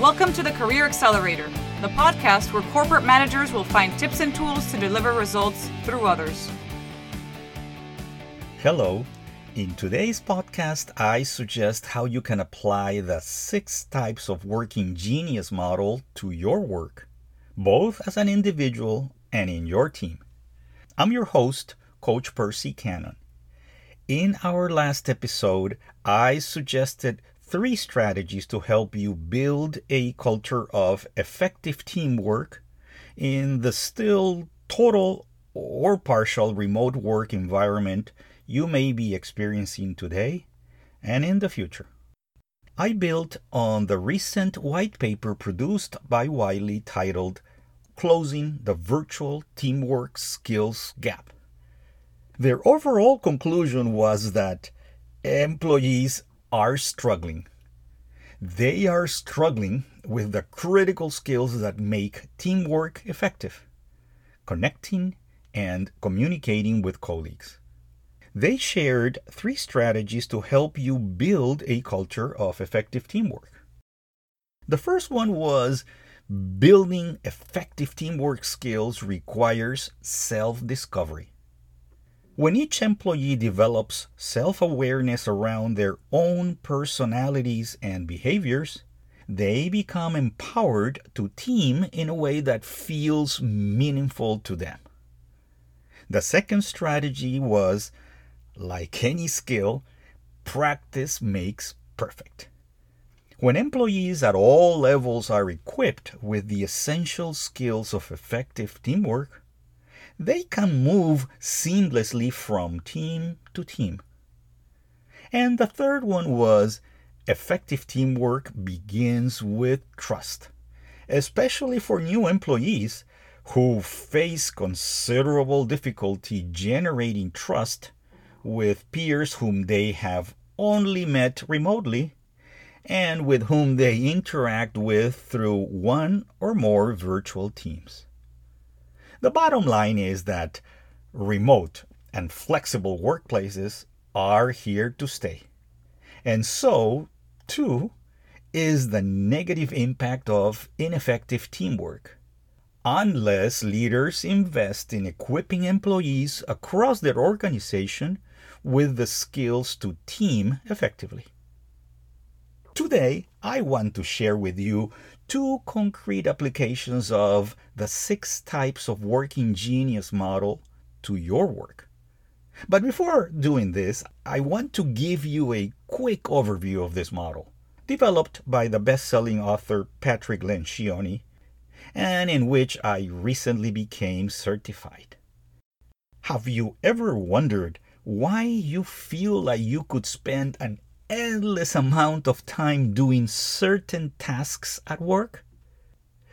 Welcome to the Career Accelerator, the podcast where corporate managers will find tips and tools to deliver results through others. Hello. In today's podcast, I suggest how you can apply the six types of working genius model to your work, both as an individual and in your team. I'm your host, Coach Percy Cannon. In our last episode, I suggested three strategies to help you build a culture of effective teamwork in the still total or partial remote work environment you may be experiencing today and in the future. I built on the recent white paper produced by Wiley titled Closing the Virtual Teamwork Skills Gap. Their overall conclusion was that employees are struggling. They are struggling with the critical skills that make teamwork effective connecting and communicating with colleagues. They shared three strategies to help you build a culture of effective teamwork. The first one was building effective teamwork skills requires self discovery. When each employee develops self awareness around their own personalities and behaviors, they become empowered to team in a way that feels meaningful to them. The second strategy was like any skill, practice makes perfect. When employees at all levels are equipped with the essential skills of effective teamwork, they can move seamlessly from team to team. And the third one was effective teamwork begins with trust, especially for new employees who face considerable difficulty generating trust with peers whom they have only met remotely and with whom they interact with through one or more virtual teams. The bottom line is that remote and flexible workplaces are here to stay. And so, too, is the negative impact of ineffective teamwork. Unless leaders invest in equipping employees across their organization with the skills to team effectively. Today, I want to share with you two concrete applications of the six types of working genius model to your work. But before doing this, I want to give you a quick overview of this model, developed by the best selling author Patrick Lencioni, and in which I recently became certified. Have you ever wondered why you feel like you could spend an endless amount of time doing certain tasks at work?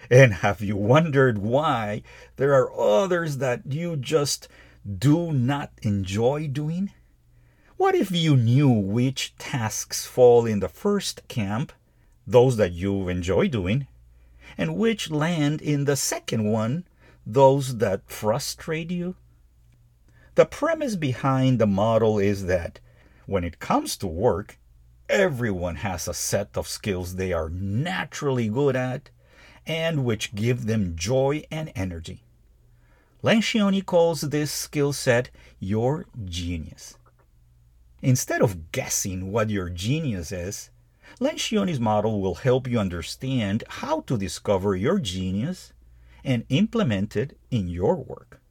And have you wondered why there are others that you just do not enjoy doing? What if you knew which tasks fall in the first camp, those that you enjoy doing, and which land in the second one, those that frustrate you? The premise behind the model is that when it comes to work, Everyone has a set of skills they are naturally good at and which give them joy and energy. Lencioni calls this skill set your genius. Instead of guessing what your genius is, Lencioni's model will help you understand how to discover your genius and implement it in your work.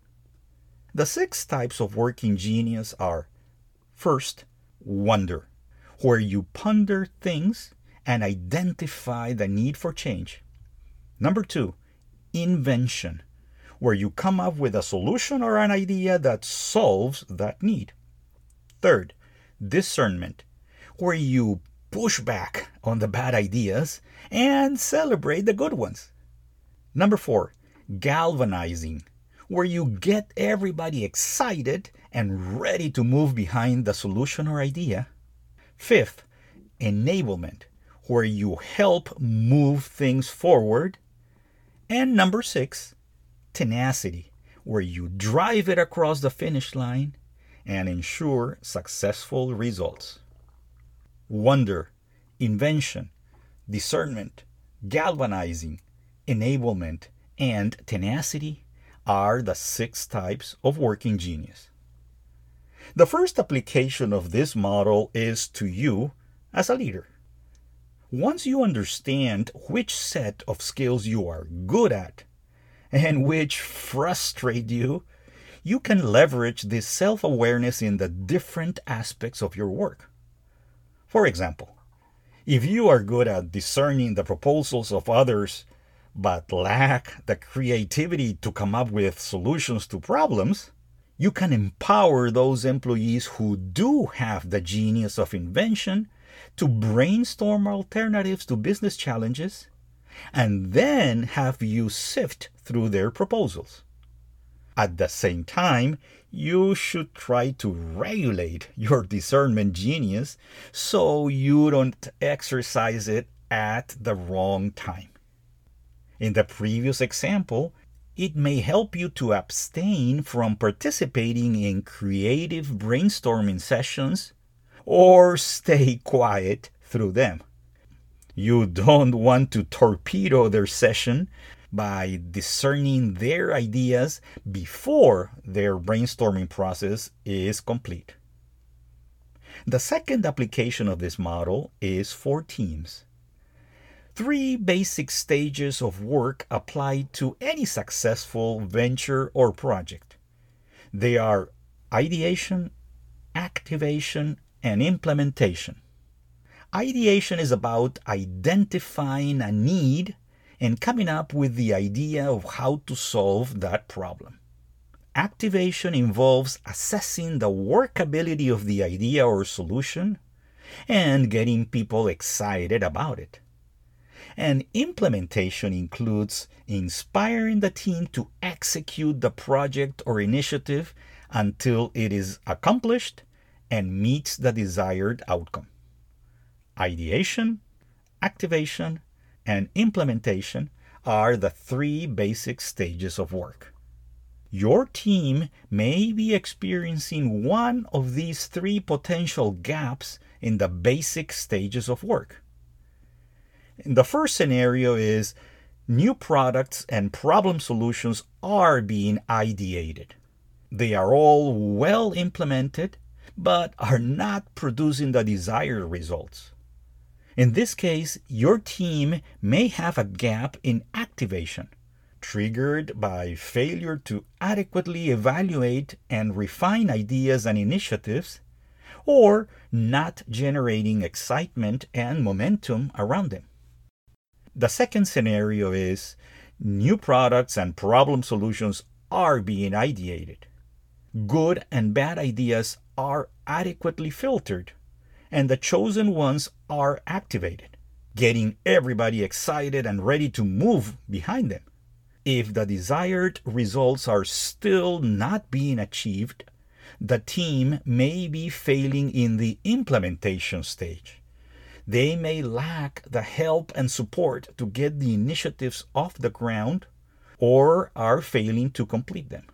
The six types of working genius are first, wonder where you ponder things and identify the need for change. Number two, invention, where you come up with a solution or an idea that solves that need. Third, discernment, where you push back on the bad ideas and celebrate the good ones. Number four, galvanizing, where you get everybody excited and ready to move behind the solution or idea. Fifth, enablement, where you help move things forward. And number six, tenacity, where you drive it across the finish line and ensure successful results. Wonder, invention, discernment, galvanizing, enablement, and tenacity are the six types of working genius. The first application of this model is to you as a leader. Once you understand which set of skills you are good at and which frustrate you, you can leverage this self awareness in the different aspects of your work. For example, if you are good at discerning the proposals of others but lack the creativity to come up with solutions to problems, you can empower those employees who do have the genius of invention to brainstorm alternatives to business challenges and then have you sift through their proposals. At the same time, you should try to regulate your discernment genius so you don't exercise it at the wrong time. In the previous example, it may help you to abstain from participating in creative brainstorming sessions or stay quiet through them. You don't want to torpedo their session by discerning their ideas before their brainstorming process is complete. The second application of this model is for teams. Three basic stages of work apply to any successful venture or project. They are ideation, activation, and implementation. Ideation is about identifying a need and coming up with the idea of how to solve that problem. Activation involves assessing the workability of the idea or solution and getting people excited about it. And implementation includes inspiring the team to execute the project or initiative until it is accomplished and meets the desired outcome. Ideation, activation, and implementation are the three basic stages of work. Your team may be experiencing one of these three potential gaps in the basic stages of work. The first scenario is new products and problem solutions are being ideated. They are all well implemented, but are not producing the desired results. In this case, your team may have a gap in activation, triggered by failure to adequately evaluate and refine ideas and initiatives, or not generating excitement and momentum around them. The second scenario is new products and problem solutions are being ideated. Good and bad ideas are adequately filtered, and the chosen ones are activated, getting everybody excited and ready to move behind them. If the desired results are still not being achieved, the team may be failing in the implementation stage they may lack the help and support to get the initiatives off the ground or are failing to complete them.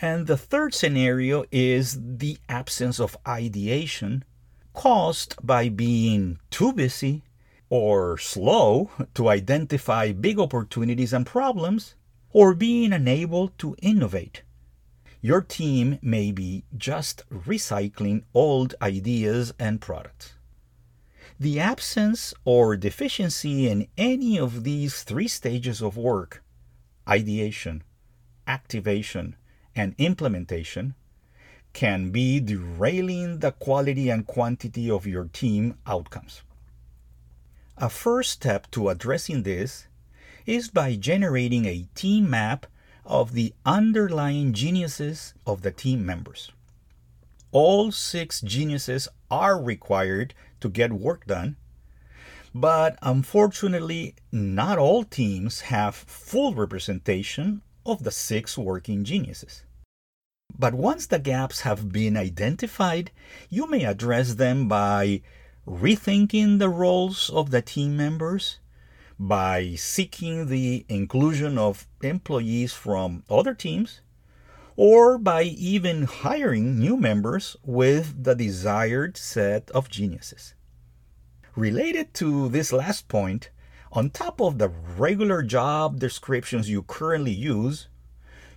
And the third scenario is the absence of ideation caused by being too busy or slow to identify big opportunities and problems or being unable to innovate. Your team may be just recycling old ideas and products. The absence or deficiency in any of these three stages of work ideation, activation, and implementation can be derailing the quality and quantity of your team outcomes. A first step to addressing this is by generating a team map of the underlying geniuses of the team members. All six geniuses are required to get work done. But unfortunately, not all teams have full representation of the six working geniuses. But once the gaps have been identified, you may address them by rethinking the roles of the team members, by seeking the inclusion of employees from other teams, or by even hiring new members with the desired set of geniuses. Related to this last point, On top of the regular job descriptions you currently use,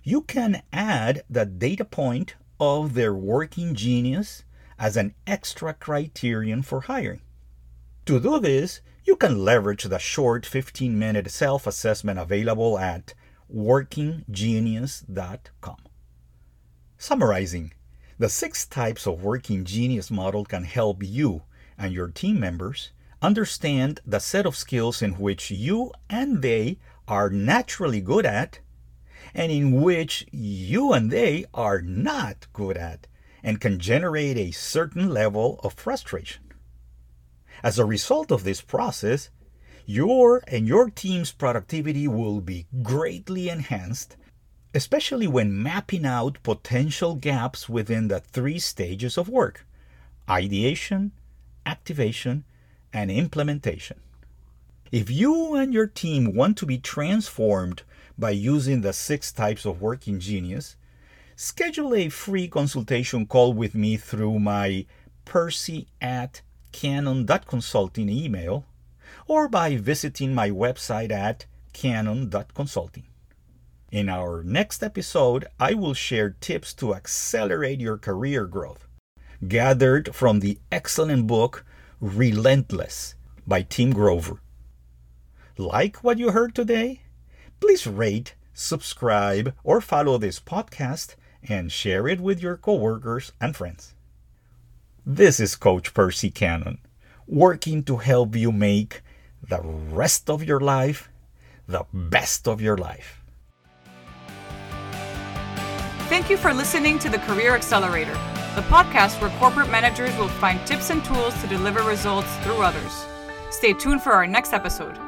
you can add the data point of their working genius as an extra criterion for hiring. To do this, you can leverage the short 15 minute self assessment available at workinggenius.com. Summarizing, the six types of working genius model can help you and your team members understand the set of skills in which you and they are naturally good at and in which you and they are not good at and can generate a certain level of frustration. As a result of this process, your and your team's productivity will be greatly enhanced, especially when mapping out potential gaps within the three stages of work ideation, activation, and implementation. If you and your team want to be transformed by using the six types of working genius, schedule a free consultation call with me through my percy at cannon.consulting email or by visiting my website at cannon.consulting. In our next episode, I will share tips to accelerate your career growth, gathered from the excellent book Relentless by Tim Grover. Like what you heard today? Please rate, subscribe, or follow this podcast and share it with your coworkers and friends. This is Coach Percy Cannon, working to help you make the rest of your life the best of your life. Thank you for listening to the Career Accelerator, the podcast where corporate managers will find tips and tools to deliver results through others. Stay tuned for our next episode.